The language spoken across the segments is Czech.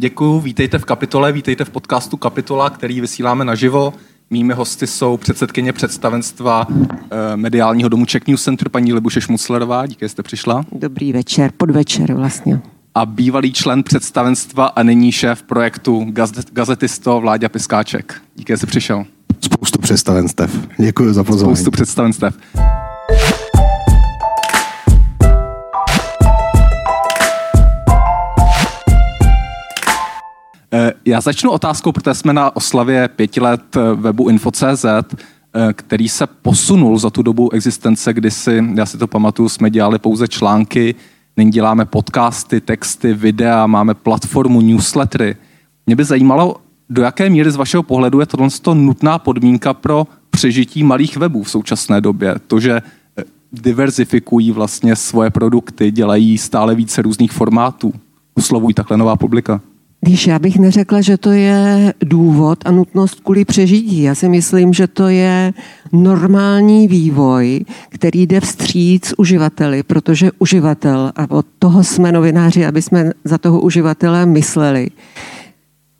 Děkuji, vítejte v Kapitole, vítejte v podcastu Kapitola, který vysíláme naživo. Mými hosty jsou předsedkyně představenstva eh, mediálního domu Czech News Center, paní Libuše Šmuclerová. Díky, že jste přišla. Dobrý večer, podvečer vlastně. A bývalý člen představenstva a nyní šéf projektu Gazetisto Vláďa Piskáček. Díky, že jste přišel. Spoustu představenstev. Děkuji za pozvání. Spoustu představenstev. Já začnu otázkou, protože jsme na oslavě pěti let eh, webu Info.cz, eh, který se posunul za tu dobu existence, kdy si, já si to pamatuju, jsme dělali pouze články, nyní děláme podcasty, texty, videa, máme platformu, newslettery. Mě by zajímalo, do jaké míry z vašeho pohledu je tohle nutná podmínka pro přežití malých webů v současné době. To, že diverzifikují vlastně svoje produkty, dělají stále více různých formátů. Uslovují takhle nová publika. Když já bych neřekla, že to je důvod a nutnost kvůli přežití. Já si myslím, že to je normální vývoj, který jde vstříc uživateli, protože uživatel, a od toho jsme novináři, aby jsme za toho uživatele mysleli,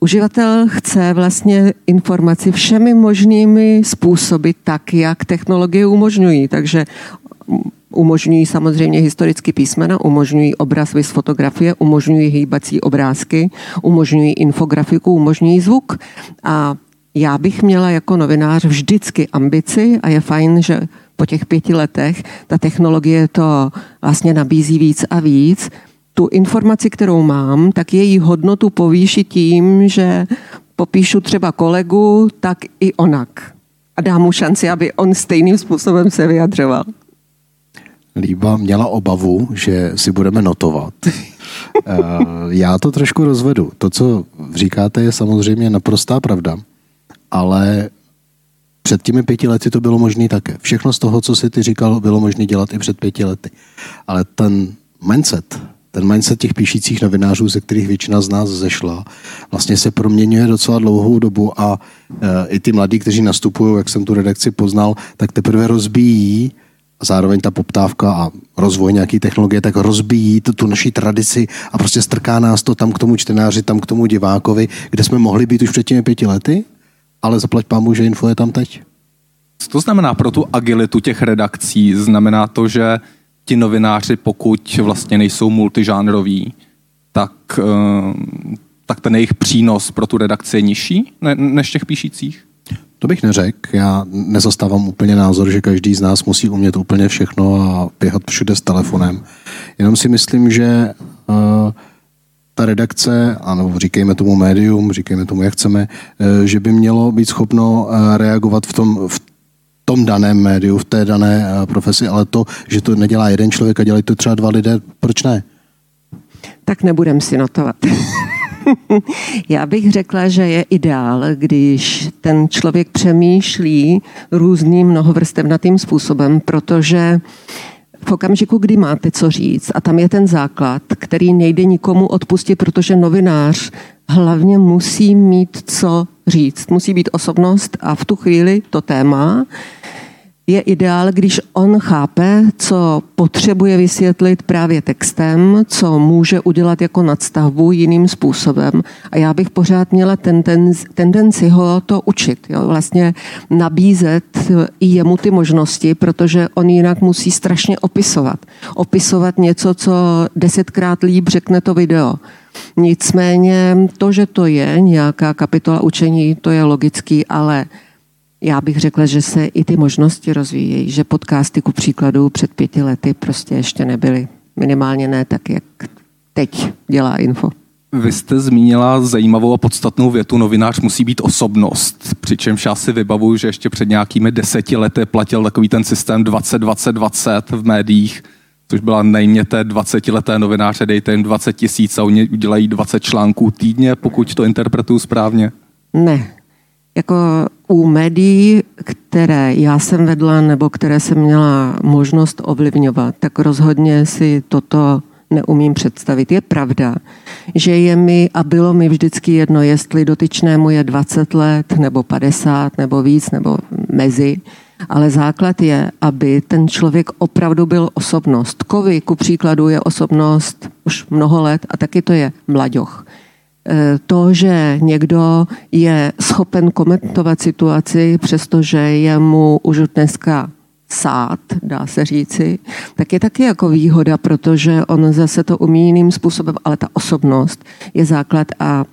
Uživatel chce vlastně informaci všemi možnými způsoby tak, jak technologie umožňují. Takže umožňují samozřejmě historicky písmena, umožňují obraz vys fotografie, umožňují hýbací obrázky, umožňují infografiku, umožňují zvuk. A já bych měla jako novinář vždycky ambici a je fajn, že po těch pěti letech ta technologie to vlastně nabízí víc a víc. Tu informaci, kterou mám, tak její hodnotu povýšit tím, že popíšu třeba kolegu, tak i onak. A dám mu šanci, aby on stejným způsobem se vyjadřoval. Líba měla obavu, že si budeme notovat. Eh, já to trošku rozvedu. To, co říkáte, je samozřejmě naprostá pravda, ale před těmi pěti lety to bylo možné také. Všechno z toho, co si ty říkal, bylo možné dělat i před pěti lety. Ale ten mindset, ten mindset těch píšících novinářů, ze kterých většina z nás zešla, vlastně se proměňuje docela dlouhou dobu a e, i ty mladí, kteří nastupují, jak jsem tu redakci poznal, tak teprve rozbíjí a zároveň ta poptávka a rozvoj nějaké technologie tak rozbíjí tu, tu naší tradici a prostě strká nás to tam k tomu čtenáři, tam k tomu divákovi, kde jsme mohli být už před těmi pěti lety, ale zaplať pámu, že info je tam teď. Co to znamená pro tu agilitu těch redakcí? Znamená to, že ti novináři, pokud vlastně nejsou multižánroví, tak, eh, tak ten jejich přínos pro tu redakci je nižší než těch píšících? To bych neřekl. Já nezastávám úplně názor, že každý z nás musí umět úplně všechno a běhat všude s telefonem. Jenom si myslím, že uh, ta redakce, ano, říkejme tomu médium, říkejme tomu, jak chceme, uh, že by mělo být schopno uh, reagovat v tom, v tom daném médiu, v té dané profesi, ale to, že to nedělá jeden člověk a dělají to třeba dva lidé, proč ne? Tak nebudem si notovat. Já bych řekla, že je ideál, když ten člověk přemýšlí různým mnohovrstevnatým způsobem, protože v okamžiku, kdy máte co říct, a tam je ten základ, který nejde nikomu odpustit, protože novinář hlavně musí mít co říct. Musí být osobnost a v tu chvíli to téma je ideál, když on chápe, co potřebuje vysvětlit právě textem, co může udělat jako nadstavbu jiným způsobem. A já bych pořád měla tendenci, tendenci ho to učit. Jo? Vlastně nabízet i jemu ty možnosti, protože on jinak musí strašně opisovat. Opisovat něco, co desetkrát líp řekne to video. Nicméně to, že to je nějaká kapitola učení, to je logický, ale já bych řekla, že se i ty možnosti rozvíjejí, že podcasty ku příkladu před pěti lety prostě ještě nebyly. Minimálně ne tak, jak teď dělá info. Vy jste zmínila zajímavou a podstatnou větu, novinář musí být osobnost, přičemž já si vybavuju, že ještě před nějakými deseti lety platil takový ten systém 20-20-20 v médiích, což byla nejměte 20-leté novináře, dejte jim 20 tisíc a oni udělají 20 článků týdně, pokud to interpretuju správně. Ne, jako u médií, které já jsem vedla nebo které jsem měla možnost ovlivňovat, tak rozhodně si toto neumím představit. Je pravda, že je mi a bylo mi vždycky jedno, jestli dotyčnému je 20 let, nebo 50, nebo víc, nebo mezi. Ale základ je, aby ten člověk opravdu byl osobnost. Kovy, ku příkladu, je osobnost už mnoho let a taky to je mlaďoch. Eh, to, že někdo je schopen komentovat situaci, přestože je mu už dneska sát, dá se říci, tak je taky jako výhoda, protože on zase to umí jiným způsobem, ale ta osobnost je základ a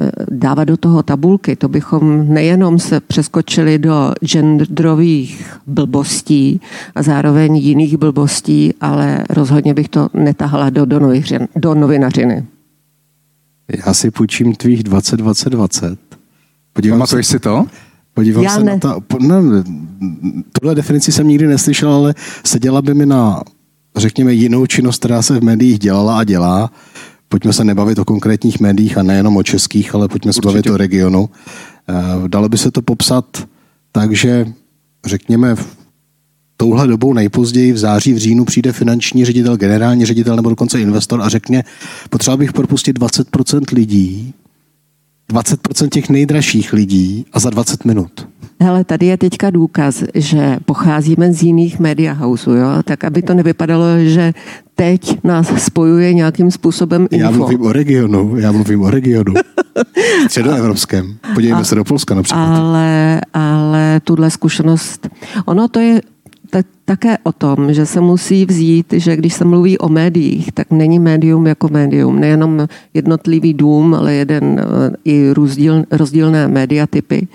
eh, dávat do toho tabulky, to bychom nejenom se přeskočili do genderových blbostí a zároveň jiných blbostí, ale rozhodně bych to netahala do, do, novinařiny. Já si půjčím tvých 20, 20, 20. Podívám Pamatuješ se, si to? Podívám Já se ne. na to. No, tuhle definici jsem nikdy neslyšel, ale seděla by mi na, řekněme, jinou činnost, která se v médiích dělala a dělá. Pojďme se nebavit o konkrétních médiích a nejenom o českých, ale pojďme Určitě. se bavit o regionu. Eh, dalo by se to popsat tak, že řekněme v touhle dobou nejpozději v září, v říjnu přijde finanční ředitel, generální ředitel nebo dokonce investor a řekne, potřeboval bych propustit 20% lidí, 20% těch nejdražších lidí a za 20 minut. Hele, tady je teďka důkaz, že pocházíme z jiných media houseů, jo? tak aby to nevypadalo, že teď nás spojuje nějakým způsobem info. Já mluvím o regionu, já mluvím o regionu. Středoevropském. Podívejme a, se do Polska například. Ale, ale tuhle zkušenost, ono to je tak, také o tom, že se musí vzít, že když se mluví o médiích, tak není médium jako médium. Nejenom jednotlivý dům, ale jeden eh, i rozdíl, rozdílné mediatypy.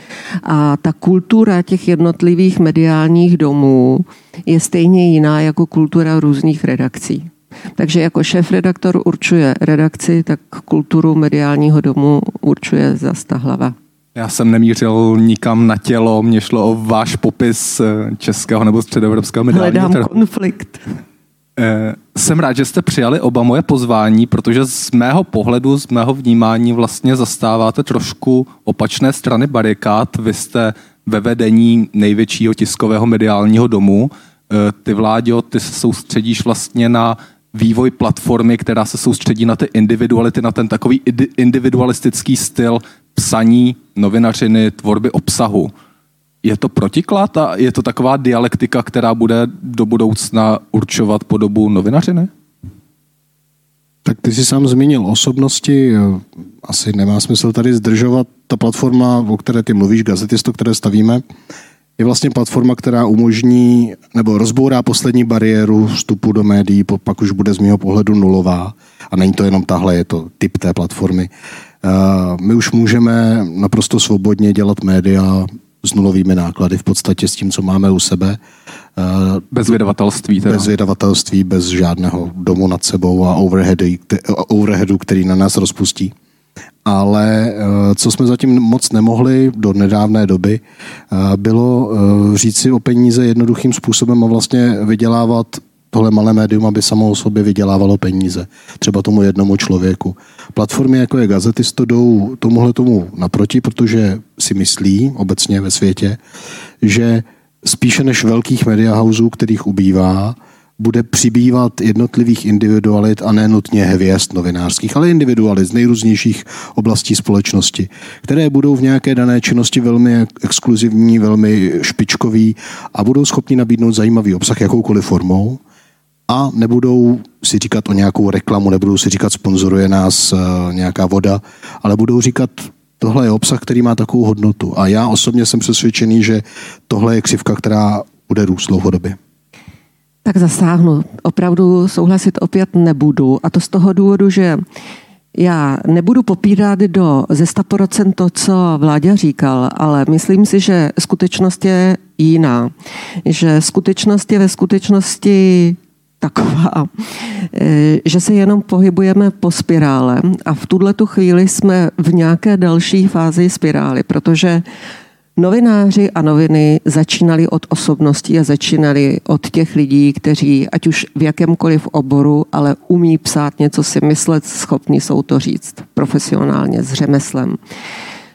A ta kultura těch jednotlivých mediálních domů je stejně jiná jako kultura různých redakcí. Takže jako šéf-redaktor určuje redakci, tak kulturu mediálního domu určuje zasta hlava. Já jsem nemířil nikam na tělo, mě šlo o váš popis eh, českého nebo středoevropského mediálního Hledám konflikt. Eh, jsem rád, že jste přijali oba moje pozvání, protože z mého pohledu, z mého vnímání vlastně zastáváte trošku opačné strany barikád. Vy jste ve vedení největšího tiskového mediálního domu. Eh, ty, Vláďo, ty se soustředíš vlastně na vývoj platformy, která se soustředí na ty individuality, na ten takový individualistický styl psaní, novinařiny, tvorby obsahu. Je to protiklad a je to taková dialektika, která bude do budoucna určovat podobu novinařiny? Tak ty jsi sám zmínil osobnosti, asi nemá smysl tady zdržovat. Ta platforma, o které ty mluvíš, Gazetisto, které stavíme, je vlastně platforma, která umožní nebo rozbourá poslední bariéru vstupu do médií, pak už bude z mého pohledu nulová. A není to jenom tahle, je to typ té platformy. My už můžeme naprosto svobodně dělat média s nulovými náklady, v podstatě s tím, co máme u sebe. Bez vydavatelství. Teda. Bez vydavatelství, bez žádného domu nad sebou a overheadu, overheadu, který na nás rozpustí. Ale co jsme zatím moc nemohli do nedávné doby, bylo říct si o peníze jednoduchým způsobem a vlastně vydělávat tohle malé médium, aby samo o sobě vydělávalo peníze. Třeba tomu jednomu člověku. Platformy jako je Gazetisto jdou tomuhle tomu naproti, protože si myslí obecně ve světě, že spíše než velkých media houseů, kterých ubývá, bude přibývat jednotlivých individualit a ne nutně hvězd novinářských, ale individualit z nejrůznějších oblastí společnosti, které budou v nějaké dané činnosti velmi exkluzivní, velmi špičkový a budou schopni nabídnout zajímavý obsah jakoukoliv formou a nebudou si říkat o nějakou reklamu, nebudou si říkat sponzoruje nás eh, nějaká voda, ale budou říkat tohle je obsah, který má takovou hodnotu. A já osobně jsem přesvědčený, že tohle je křivka, která bude růst dlouhodobě. Tak zasáhnu. Opravdu souhlasit opět nebudu. A to z toho důvodu, že já nebudu popírat do ze 100% to, co vládě říkal, ale myslím si, že skutečnost je jiná. Že skutečnost je ve skutečnosti taková, eh, že se jenom pohybujeme po spirále a v tuhle tu chvíli jsme v nějaké další fázi spirály, protože Novináři a noviny začínali od osobností a začínali od těch lidí, kteří ať už v jakémkoliv oboru, ale umí psát něco si myslet, schopni jsou to říct profesionálně s řemeslem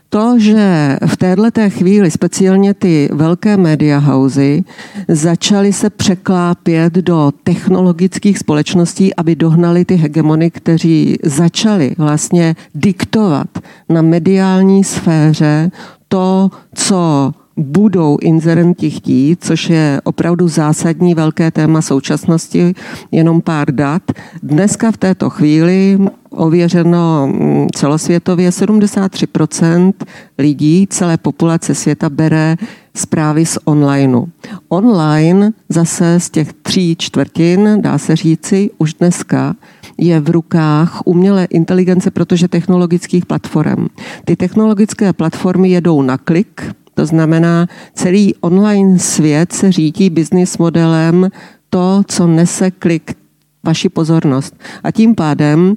to, že v této chvíli speciálně ty velké media housey začaly se překlápět do technologických společností, aby dohnali ty hegemony, kteří začali vlastně diktovat na mediální sféře to, co budou inzerenti chtít, což je opravdu zásadní velké téma současnosti, jenom pár dat. Dneska v této chvíli ověřeno mm, celosvětově 73% lidí, celé populace světa bere zprávy z onlineu. Online zase z těch tří čtvrtin, dá se říci, už dneska je v rukách umělé inteligence, protože technologických platform. Ty technologické platformy jedou na klik, to znamená, celý online svět se řídí business modelem to, co nese klik, vaši pozornost. A tím pádem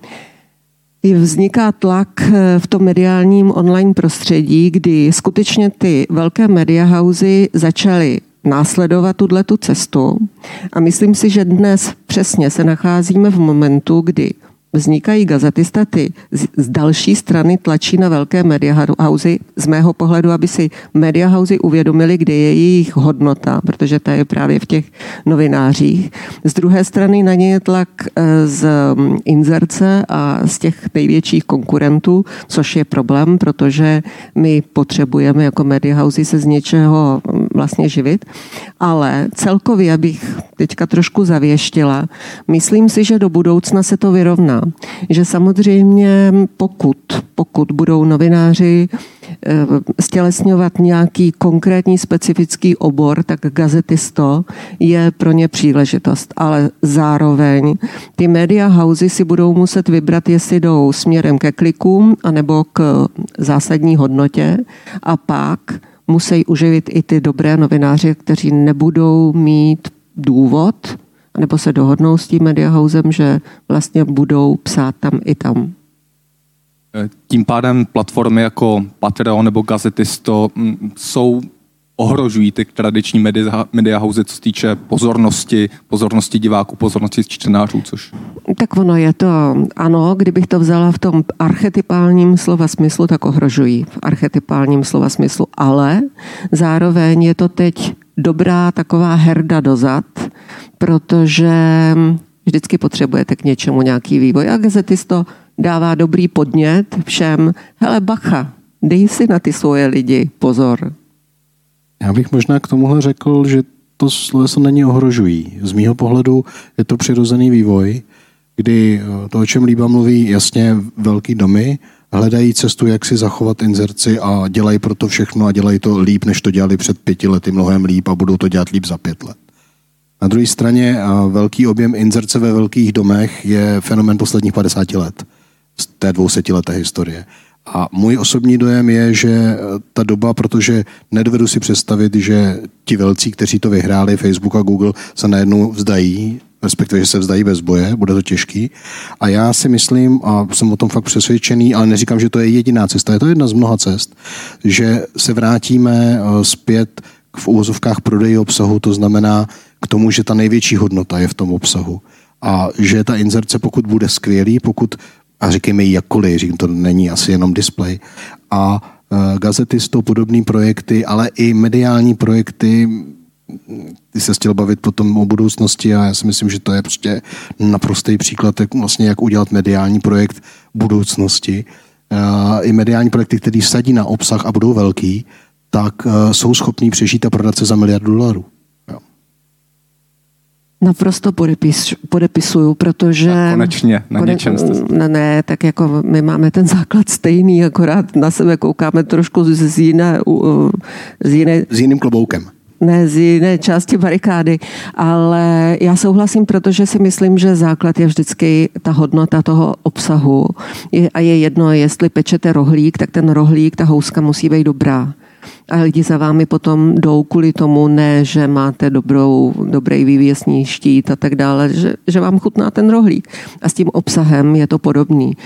vzniká tlak v tom mediálním online prostředí, kdy skutečně ty velké media housey začaly následovat tuhle tu cestu. A myslím si, že dnes přesně se nacházíme v momentu, kdy vznikají gazety staty z další strany tlačí na velké media housey, z mého pohledu, aby si media housey uvědomili, kde je jejich hodnota, protože ta je právě v těch novinářích. Z druhé strany na ně je tlak eh, z mm, inzerce a z těch největších konkurentů, což je problém, protože my potřebujeme jako media housey se z něčeho mm, vlastně živit. Ale celkově, abych teďka trošku zavěštila, myslím si, že do budoucna se to vyrovná že samozřejmě pokud, pokud budou novináři eh, stělesňovat nějaký konkrétní specifický obor, tak gazetisto je pro ně příležitost. Ale zároveň ty media housey si budou muset vybrat, jestli jdou směrem ke klikům anebo k zásadní hodnotě a pak musí uživit i ty dobré novináři, kteří nebudou mít důvod nebo se dohodnou s tím mediahousem, že vlastně budou psát tam i tam. Eh, tím pádem platformy jako Patreon nebo Gazetisto mm, jsou ohrožují ty tradiční media, media housey, co se týče pozornosti, pozornosti diváků, pozornosti čtenářů, což... Tak ono je to, ano, kdybych to vzala v tom archetypálním slova smyslu, tak ohrožují v archetypálním slova smyslu, ale zároveň je to teď dobrá taková herda dozad, protože vždycky potřebujete k něčemu nějaký vývoj. A gazetisto dává dobrý podnět všem, hele bacha, dej si na ty svoje lidi pozor. Já bych možná k tomuhle řekl, že to sloveso není ohrožují. Z mýho pohledu je to přirozený vývoj, kdy eh, to, o čem Líba mluví, jasně velký domy, hledají cestu, jak si zachovat inzerci a dělají proto všechno a dělají to líp, než to dělali před pěti lety, mnohem líp a budou to dělat líp za pět let. Na druhé straně velký objem inzerce ve velkých domech je fenomen posledních 50 let z té dvousetleté historie. A můj osobní dojem je, že e, ta doba, protože nedovedu si představit, že ti velcí, kteří to vyhráli, Facebook a Google, se najednou vzdají, respektive, že se vzdají bez boje, bude to těžký. A já si myslím, a jsem o tom fakt přesvědčený, ale neříkám, že to je jediná cesta, je to jedna z mnoha cest, že se vrátíme e, zpět v úvozovkách prodeji obsahu, to znamená k tomu, že ta největší hodnota je v tom obsahu. A že ta inzerce, pokud bude skvělý, pokud, a říkejme ji jakkoliv, říkám, to není asi jenom display, a e, gazety s tou podobný projekty, ale i mediální projekty, ty se chtěl bavit potom o budoucnosti a já si myslím, že to je prostě naprostý příklad, jak, vlastně jak udělat mediální projekt budoucnosti. E, I mediální projekty, které sadí na obsah a budou velký, tak eh, jsou schopní přežít a prodat se za miliardu dolarů. Naprosto podepis, podepisuju, protože... A konečně, na kone, něčem jste... Ne, ne, tak jako my máme ten základ stejný, akorát na sebe koukáme trošku z jiné... Z, jiné, s jiným kloboukem ne z jiné části barikády, ale já souhlasím, protože si myslím, že základ je vždycky ta hodnota toho obsahu je, a je jedno, jestli pečete rohlík, tak ten rohlík, ta houska musí být dobrá a lidi za vámi potom jdou kvůli tomu, ne, že máte dobrou, dobrý vývěsní štít a tak dále, že, že vám chutná ten rohlík. A s tím obsahem je to podobný.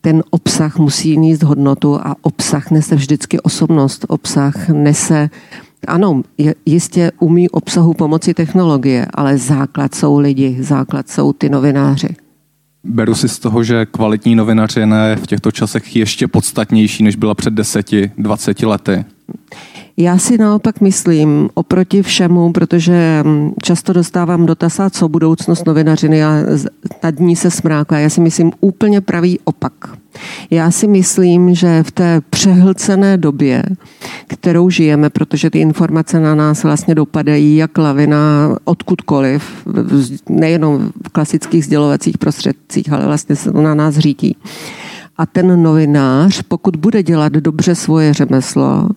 Ten obsah musí níst hodnotu a obsah nese vždycky osobnost. Obsah nese ano, jistě umí obsahu pomoci technologie, ale základ jsou lidi, základ jsou ty novináři. Beru si z toho, že kvalitní novinařina je v těchto časech ještě podstatnější, než byla před deseti, dvaceti lety. Já si naopak myslím, oproti všemu, protože mm, často dostávám dotaz, a co budoucnost novinařiny a nad ní se smráká. Já si myslím úplně pravý opak. Já si myslím, že v té přehlcené době, kterou žijeme, protože ty informace na nás vlastně dopadají jak lavina odkudkoliv, nejenom v klasických sdělovacích prostředcích, ale vlastně se to na nás řídí. A ten novinář, pokud bude dělat dobře svoje řemeslo,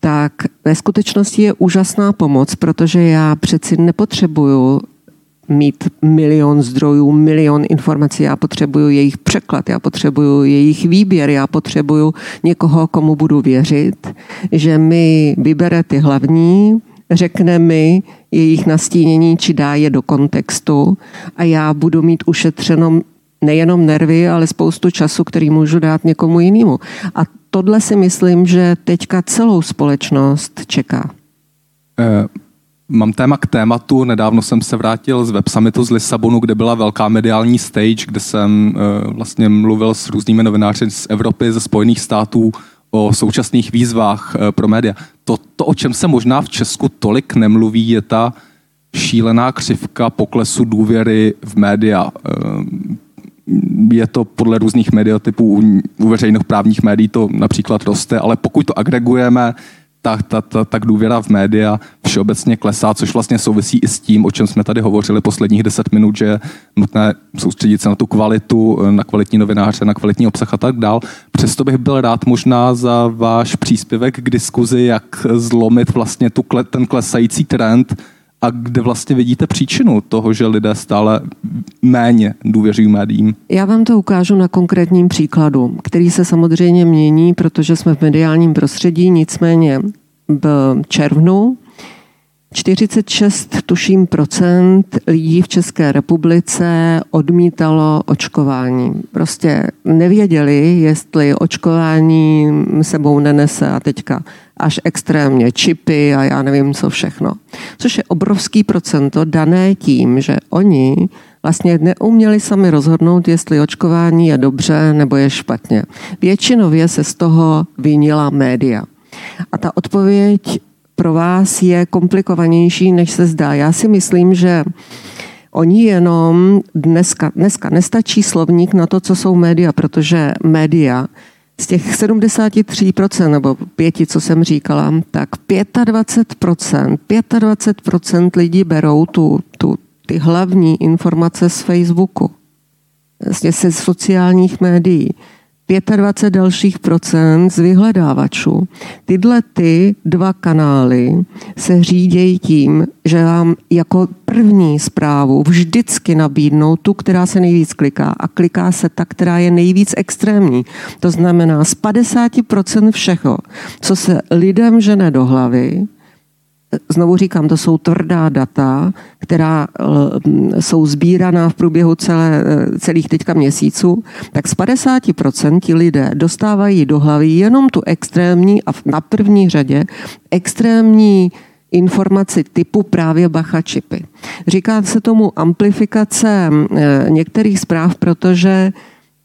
tak ve skutečnosti je úžasná pomoc, protože já přeci nepotřebuju mít milion zdrojů, milion informací, já potřebuju jejich překlad, já potřebuju jejich výběr, já potřebuju někoho, komu budu věřit, že mi vybere ty hlavní, řekne mi jejich nastínění, či dá je do kontextu a já budu mít ušetřeno nejenom nervy, ale spoustu času, který můžu dát někomu jinému. A tohle si myslím, že teďka celou společnost čeká. Eh, mám téma k tématu. Nedávno jsem se vrátil z Web Summitu z Lisabonu, kde byla velká mediální stage, kde jsem eh, vlastně mluvil s různými novináři z Evropy, ze Spojených států o současných výzvách eh, pro média. To, to, o čem se možná v Česku tolik nemluví, je ta šílená křivka poklesu důvěry v média je to podle různých mediotypů, u, veřejných právních médií to například roste, ale pokud to agregujeme, tak, ta, ta, tak důvěra v média všeobecně klesá, což vlastně souvisí i s tím, o čem jsme tady hovořili posledních deset minut, že je nutné soustředit se na tu kvalitu, na kvalitní novináře, na kvalitní obsah a tak dál. Přesto bych byl rád možná za váš příspěvek k diskuzi, jak zlomit vlastně tu, ten klesající trend, a kde vlastně vidíte příčinu toho, že lidé stále méně důvěří médiím? Já vám to ukážu na konkrétním příkladu, který se samozřejmě mění, protože jsme v mediálním prostředí, nicméně v červnu 46, tuším, procent lidí v České republice odmítalo očkování. Prostě nevěděli, jestli očkování sebou nenese a teďka až extrémně čipy a já nevím co všechno. Což je obrovský procento dané tím, že oni vlastně neuměli sami rozhodnout, jestli očkování je dobře nebo je špatně. Většinově se z toho vinila média. A ta odpověď pro vás je komplikovanější, než se zdá. Já si myslím, že Oni jenom dneska, dneska nestačí slovník na to, co jsou média, protože média z těch 73% nebo pěti, co jsem říkala, tak 25%, 25% lidí berou tu, tu, ty hlavní informace z Facebooku, vlastně ze sociálních médií. 25 dalších procent z vyhledávačů. Tyhle ty dva kanály se řídějí tím, že vám jako první zprávu vždycky nabídnou tu, která se nejvíc kliká a kliká se ta, která je nejvíc extrémní. To znamená z 50% všeho, co se lidem žene do hlavy, Znovu říkám, to jsou tvrdá data, která eh, jsou sbíraná v průběhu celé, eh, celých teďka měsíců, tak z 50% ti lidé dostávají do hlavy jenom tu extrémní a na první řadě extrémní informaci typu právě bacha čipy. Říká se tomu amplifikace eh, některých zpráv, protože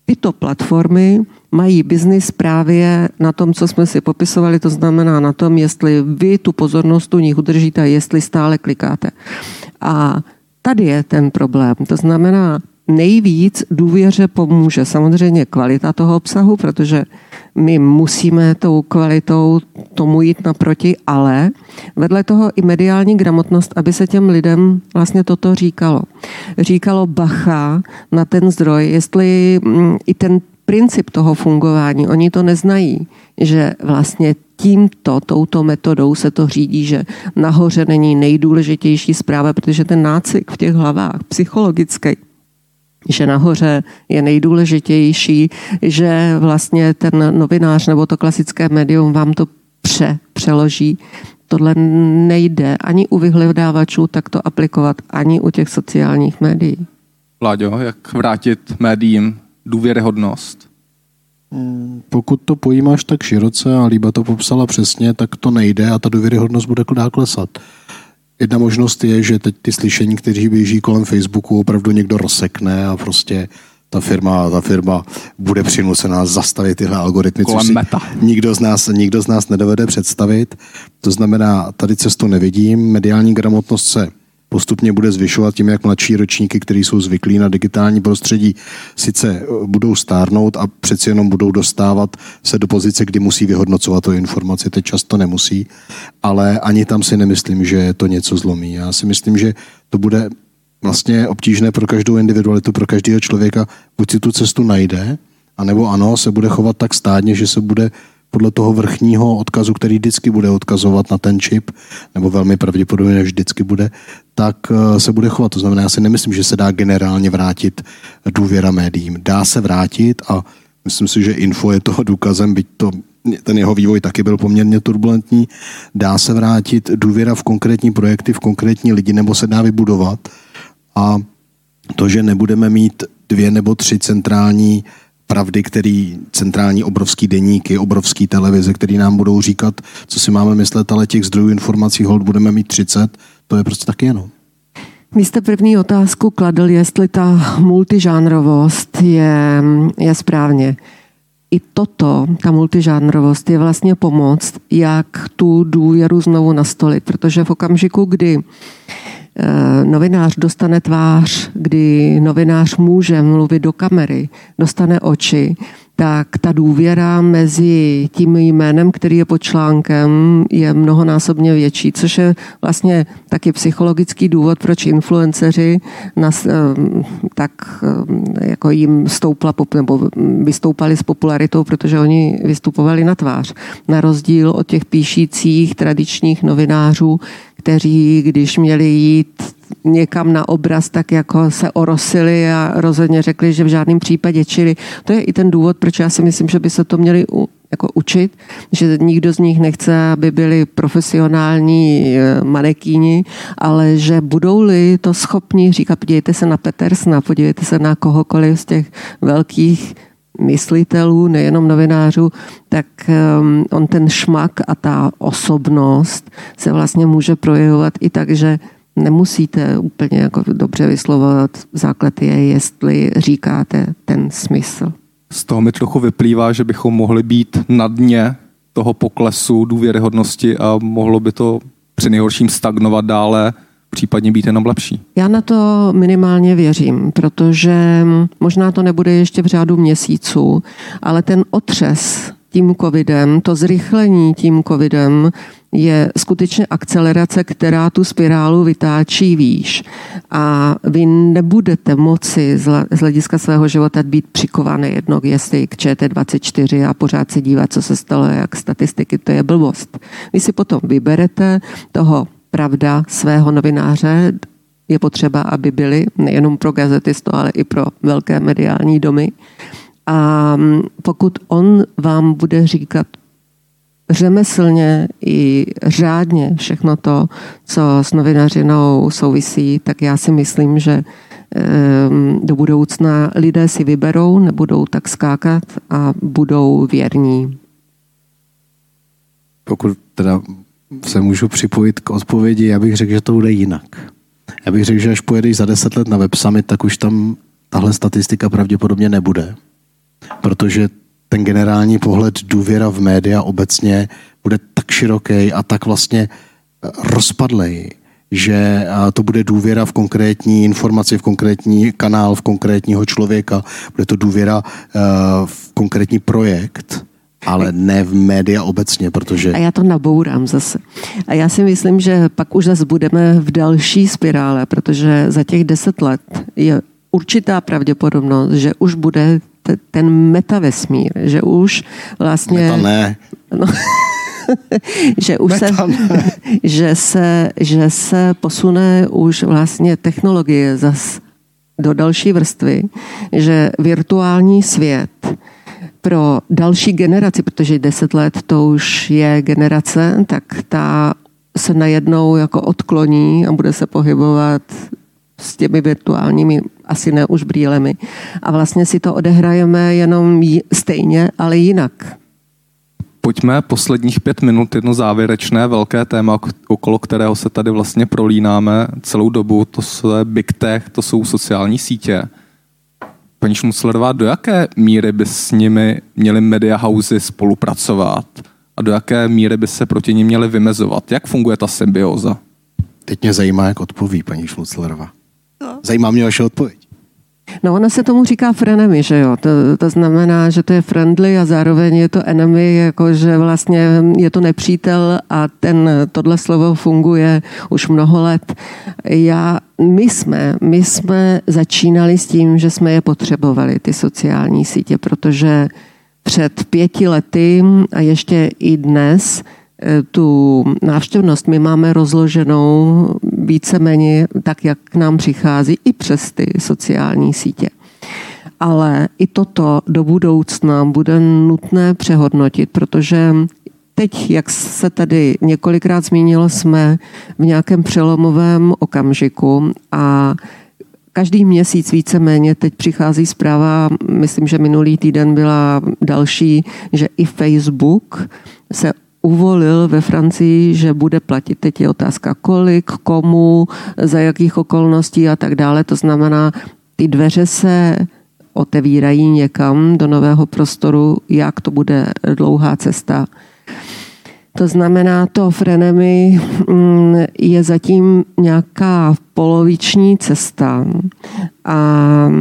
tyto platformy mají biznis právě na tom, co jsme si popisovali, to znamená na tom, jestli vy tu pozornost u nich udržíte a jestli stále klikáte. A tady je ten problém. To znamená, nejvíc důvěře pomůže samozřejmě kvalita toho obsahu, protože my musíme tou kvalitou tomu jít naproti, ale vedle toho i mediální gramotnost, aby se těm lidem vlastně toto říkalo. Říkalo bacha na ten zdroj, jestli mm, i ten princip toho fungování, oni to neznají, že vlastně tímto, touto metodou se to řídí, že nahoře není nejdůležitější zpráva, protože ten nácvik v těch hlavách psychologický že nahoře je nejdůležitější, že vlastně ten novinář nebo to klasické médium vám to pře, přeloží. Tohle nejde ani u vyhledávačů takto aplikovat, ani u těch sociálních médií. Vláďo, jak vrátit médiím důvěryhodnost? Hmm, pokud to pojímáš tak široce a Líba to popsala přesně, tak to nejde a ta důvěryhodnost bude dál klesat. Jedna možnost je, že teď ty slyšení, kteří běží kolem Facebooku, opravdu někdo rozsekne a prostě ta firma, ta firma bude přinucená zastavit tyhle algoritmy, Kolem což si meta. nikdo z, nás, nikdo z nás nedovede představit. To znamená, tady cestu nevidím, mediální gramotnost se postupně bude zvyšovat tím, jak mladší ročníky, kteří jsou zvyklí na digitální prostředí, sice eh, budou stárnout a přeci jenom budou dostávat se do pozice, kdy musí vyhodnocovat tu informaci. Teď často nemusí, ale ani tam si nemyslím, že to něco zlomí. Já si myslím, že to bude vlastně obtížné pro každou individualitu, pro každého člověka, buď si tu cestu najde, anebo ano, se bude chovat tak stádně, že se bude podle toho vrchního odkazu, který vždycky bude odkazovat na ten čip, nebo velmi pravděpodobně vždycky bude, tak eh, se bude chovat. To znamená, já si nemyslím, že se dá generálně vrátit důvěra médiím. Dá se vrátit a myslím si, že info je toho důkazem, byť to ten jeho vývoj taky byl poměrně turbulentní. Dá se vrátit důvěra v konkrétní projekty, v konkrétní lidi, nebo se dá vybudovat. A to, že nebudeme mít dvě nebo tři centrální pravdy, který centrální obrovský deníky, obrovský televize, který nám budou říkat, co si máme myslet, ale těch zdrojů informací hold budeme mít 30, to je prostě taky jenom. Vy jste první otázku kladl, jestli ta multižánrovost je, je správně. I toto, ta multižánrovost, je vlastně pomoc, jak tu důvěru znovu nastolit, protože v okamžiku, kdy novinář dostane tvář, kdy novinář může mluvit do kamery, dostane oči, tak ta důvěra mezi tím jménem, který je pod článkem, je mnohonásobně větší, což je vlastně taky psychologický důvod, proč influenceři nas, eh, tak eh, jako jim stoupla, nebo vystoupali s popularitou, protože oni vystupovali na tvář. Na rozdíl od těch píšících tradičních novinářů, kteří, když měli jít někam na obraz, tak jako se orosili a rozhodně řekli, že v žádném případě. Čili to je i ten důvod, proč já si myslím, že by se to měli u, jako učit, že nikdo z nich nechce, aby byli profesionální eh, manekíni, ale že budou-li to schopni říkat, podívejte se na Petersna, podívejte se na kohokoliv z těch velkých myslitelů, nejenom novinářů, tak um, on ten šmak a ta osobnost se vlastně může projevovat i tak, že nemusíte úplně jako dobře vyslovovat. Základ je, jestli říkáte ten smysl. Z toho mi trochu vyplývá, že bychom mohli být na dně toho poklesu důvěryhodnosti a mohlo by to při nejhorším stagnovat dále případně být jenom lepší? Já na to minimálně věřím, protože možná to nebude ještě v řádu měsíců, ale ten otřes tím covidem, to zrychlení tím covidem je skutečně akcelerace, která tu spirálu vytáčí výš. A vy nebudete moci z hlediska svého života být přikovaný jedno jestli k ČT24 a pořád se dívat, co se stalo, jak statistiky, to je blbost. Vy si potom vyberete toho pravda svého novináře je potřeba, aby byly nejenom pro gazetisto, ale i pro velké mediální domy. A pokud on vám bude říkat řemeslně i řádně všechno to, co s novinařinou souvisí, tak já si myslím, že do budoucna lidé si vyberou, nebudou tak skákat a budou věrní. Pokud teda se můžu připojit k odpovědi, já bych řekl, že to bude jinak. Já bych řekl, že až pojedeš za deset let na Web Summit, tak už tam tahle statistika pravděpodobně nebude. Protože ten generální pohled důvěra v média obecně bude tak široký a tak vlastně eh, rozpadlej, že to bude důvěra v konkrétní informaci, v konkrétní kanál, v konkrétního člověka, bude to důvěra eh, v konkrétní projekt, ale ne v média obecně, protože... A já to nabourám zase. A já si myslím, že pak už zase budeme v další spirále, protože za těch deset let je určitá pravděpodobnost, že už bude ten metavesmír, že už vlastně... Meta ne. No, že už se, že se, že se posune už vlastně technologie zas do další vrstvy, že virtuální svět pro další generaci, protože 10 let to už je generace, tak ta se najednou jako odkloní a bude se pohybovat s těmi virtuálními, asi ne už brýlemi. A vlastně si to odehrajeme jenom stejně, ale jinak. Pojďme posledních pět minut, jedno závěrečné velké téma, okolo kterého se tady vlastně prolínáme celou dobu, to je Big Tech, to jsou sociální sítě. Paní Šmuclerová, do jaké míry by s nimi měly media housey spolupracovat a do jaké míry by se proti ním měly vymezovat? Jak funguje ta symbioza? Teď mě zajímá, jak odpoví paní Šmuclerová. No. Zajímá mě vaše odpověď. No ona se tomu říká frenemy, že jo. To, to znamená, že to je friendly a zároveň je to enemy, jako že vlastně je to nepřítel a ten, tohle slovo funguje už mnoho let. Já, my jsme, my jsme začínali s tím, že jsme je potřebovali, ty sociální sítě, protože před pěti lety a ještě i dnes Eh, tu návštěvnost my máme rozloženou víceméně tak, jak k nám přichází i přes ty sociální sítě. Ale i toto do budoucna bude nutné přehodnotit, protože teď, jak se tady několikrát zmínilo, jsme v nějakém přelomovém okamžiku a Každý měsíc víceméně teď přichází zpráva, myslím, že minulý týden byla další, že i Facebook se uvolil ve Francii, že bude platit. Teď je otázka kolik, komu, za jakých okolností a tak dále. To znamená, ty dveře se otevírají někam do nového prostoru, jak to bude dlouhá cesta. To znamená, to frenemy mm, je zatím nějaká poloviční cesta. A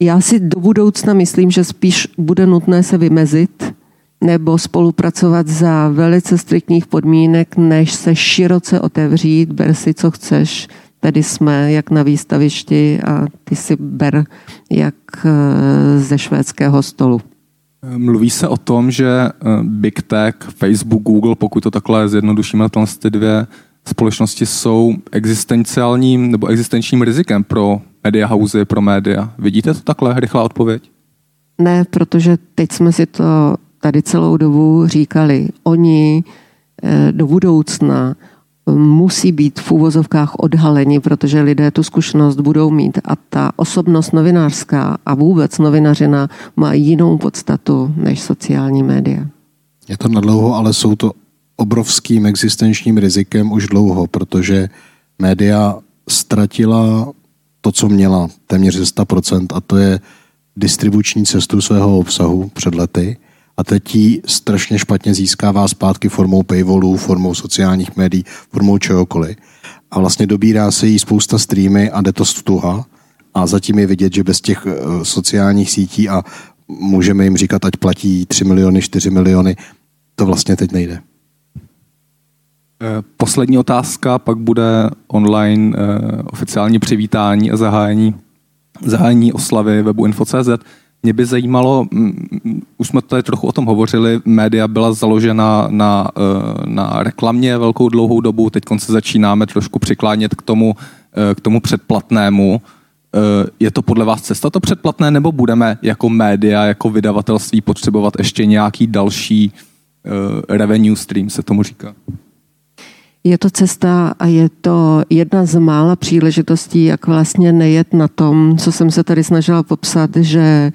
já si do budoucna myslím, že spíš bude nutné se vymezit nebo spolupracovat za velice striktních podmínek, než se široce otevřít, ber si, co chceš. Tady jsme jak na výstavišti a ty si ber jak eh, ze švédského stolu. Mluví se o tom, že eh, Big Tech, Facebook, Google, pokud to takhle zjednodušíme, ty dvě společnosti jsou existenciálním nebo existenčním rizikem pro media housey, pro média. Vidíte to takhle? Rychlá odpověď? Ne, protože teď jsme si to tady celou dobu říkali, oni eh, do budoucna eh, musí být v úvozovkách odhaleni, protože lidé tu zkušenost budou mít a ta osobnost novinářská a vůbec novinařina má jinou podstatu než sociální média. Je to nadlouho, ale jsou to obrovským existenčním rizikem už dlouho, protože média ztratila to, co měla téměř 100%, a to je distribuční cestu svého obsahu před lety – a teď ji strašně špatně získává zpátky formou paywallů, formou sociálních médií, formou čehokoliv. A vlastně dobírá se jí spousta streamy a jde to stuha. A zatím je vidět, že bez těch eh, sociálních sítí a můžeme jim říkat, ať platí 3 miliony, 4 miliony, to vlastně teď nejde. Eh, poslední otázka, pak bude online eh, oficiální přivítání a zahájení, zahájení oslavy webu info.cz. Mě by zajímalo, už jsme tady trochu o tom hovořili, média byla založena na, e, na reklamě velkou dlouhou dobu, teď se začínáme trošku přiklánět k tomu, e, k tomu předplatnému. E, je to podle vás cesta to předplatné, nebo budeme jako média, jako vydavatelství potřebovat ještě nějaký další revenue stream, se tomu říká? Je to cesta a je to jedna z mála příležitostí, jak vlastně nejet na tom, co jsem se tady snažila popsat, že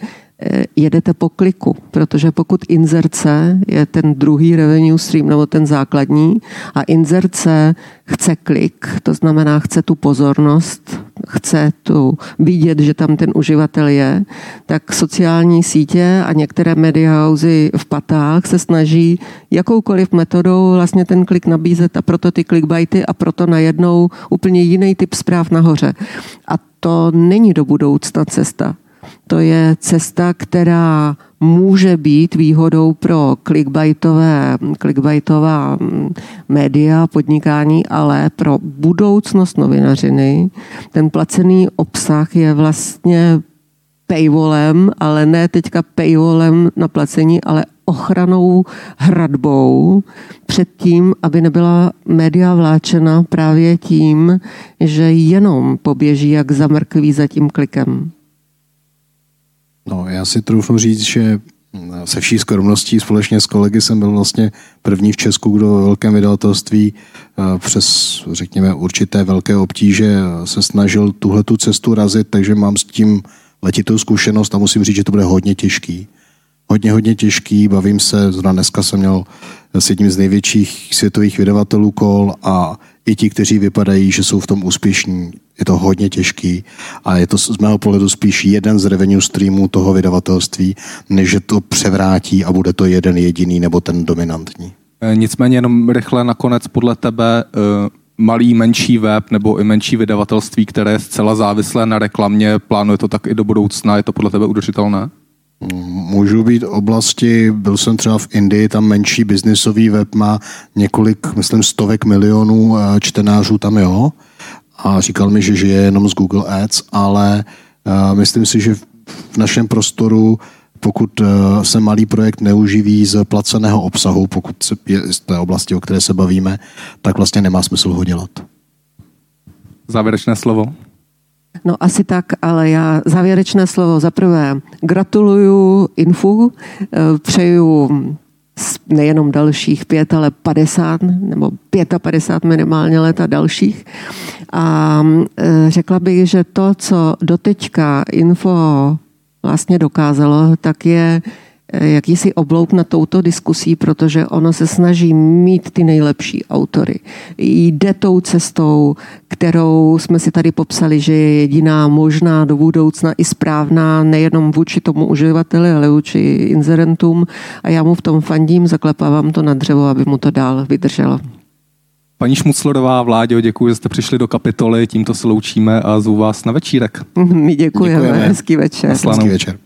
jedete po kliku, protože pokud inzerce je ten druhý revenue stream nebo ten základní a inzerce chce klik, to znamená chce tu pozornost, chce tu vidět, že tam ten uživatel je, tak sociální sítě a některé media housey v patách se snaží jakoukoliv metodou vlastně ten klik nabízet a proto ty clickbaity a proto najednou úplně jiný typ zpráv nahoře. A to není do budoucna cesta. To je cesta, která může být výhodou pro clickbaitové, clickbaitová mm, média, podnikání, ale pro budoucnost novinařiny ten placený obsah je vlastně paywallem, ale ne teďka paywallem na placení, ale ochranou hradbou před tím, aby nebyla média vláčena právě tím, že jenom poběží jak zamrkví za tím klikem. No, já si troufnu říct, že se vší skromností společně s kolegy jsem byl vlastně první v Česku, kdo ve velkém vydavatelství eh, přes, řekněme, určité velké obtíže se snažil tuhle tu cestu razit, takže mám s tím letitou zkušenost a musím říct, že to bude hodně těžký. Hodně, hodně těžký, bavím se, zrovna dneska jsem měl s jedním z největších světových vydavatelů kol a i ti, kteří vypadají, že jsou v tom úspěšní, Je to hodně těžký a je to z mého pohledu spíš jeden z revenue streamů toho vydavatelství, než že to převrátí a bude to jeden jediný nebo ten dominantní. Eh, nicméně jenom rychle nakonec podle tebe eh, malý, menší web nebo i menší vydavatelství, které je zcela závislé na reklamě, plánuje to tak i do budoucna, je to podle tebe udržitelné? Můžu být oblasti, byl jsem třeba v Indii, tam menší biznisový web má několik, myslím, stovek milionů eh, čtenářů tam, jo. A říkal mi, že žije jenom z Google Ads, ale uh, myslím si, že v našem prostoru pokud uh, se malý projekt neuživí z placeného obsahu, pokud se je z té oblasti, o které se bavíme, tak vlastně nemá smysl ho dělat. Závěrečné slovo. No asi tak, ale já závěrečné slovo. Za prvé gratuluju Infu, eh, přeju nejenom dalších pět, ale 50 nebo 55 minimálně let a dalších. A eh, řekla bych, že to, co doteďka Info vlastně dokázalo, tak je jakýsi oblouk na touto diskusí, protože ono se snaží mít ty nejlepší autory. Jde tou cestou, kterou jsme si tady popsali, že je jediná možná do budoucna i správná, nejenom vůči tomu uživateli, ale vůči inzerentům. A já mu v tom fandím, zaklepávám to na dřevo, aby mu to dál vydrželo. Paní Šmuclodová, Vláďo, děkuji, že jste přišli do kapitoly, tímto se loučíme a zvu vás na večírek. My děkujeme, děkujeme. hezký večer. Hezký večer.